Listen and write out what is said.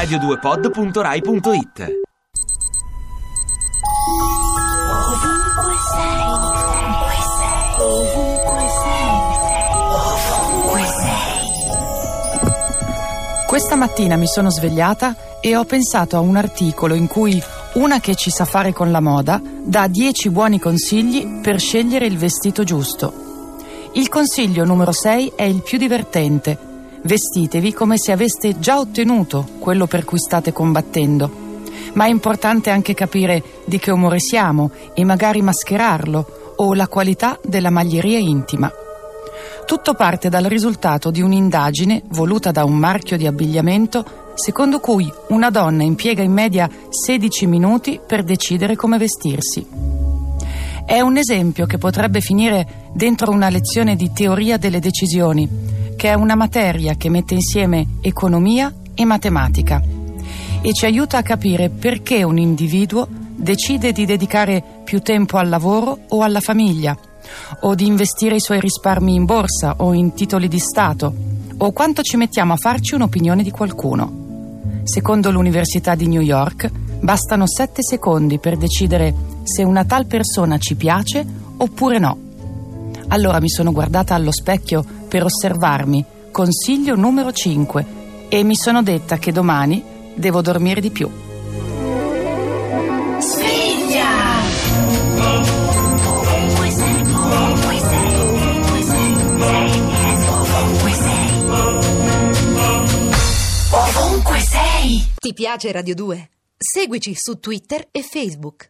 radio2pod.rai.it Ovunque sei, ovunque sei, ovunque sei, ovunque sei. Questa mattina mi sono svegliata e ho pensato a un articolo in cui una che ci sa fare con la moda dà 10 buoni consigli per scegliere il vestito giusto. Il consiglio numero 6 è il più divertente. Vestitevi come se aveste già ottenuto quello per cui state combattendo. Ma è importante anche capire di che umore siamo e magari mascherarlo o la qualità della maglieria intima. Tutto parte dal risultato di un'indagine voluta da un marchio di abbigliamento secondo cui una donna impiega in media 16 minuti per decidere come vestirsi. È un esempio che potrebbe finire dentro una lezione di teoria delle decisioni, che è una materia che mette insieme economia e matematica e ci aiuta a capire perché un individuo decide di dedicare più tempo al lavoro o alla famiglia, o di investire i suoi risparmi in borsa o in titoli di Stato, o quanto ci mettiamo a farci un'opinione di qualcuno. Secondo l'Università di New York, bastano 7 secondi per decidere se una tal persona ci piace oppure no. Allora mi sono guardata allo specchio per osservarmi, consiglio numero 5, e mi sono detta che domani devo dormire di più. Sveglia! Ovunque sei, ovunque sei, ovunque sei, ovunque sei. Ovunque sei. Ti piace Radio 2? Seguici su Twitter e Facebook.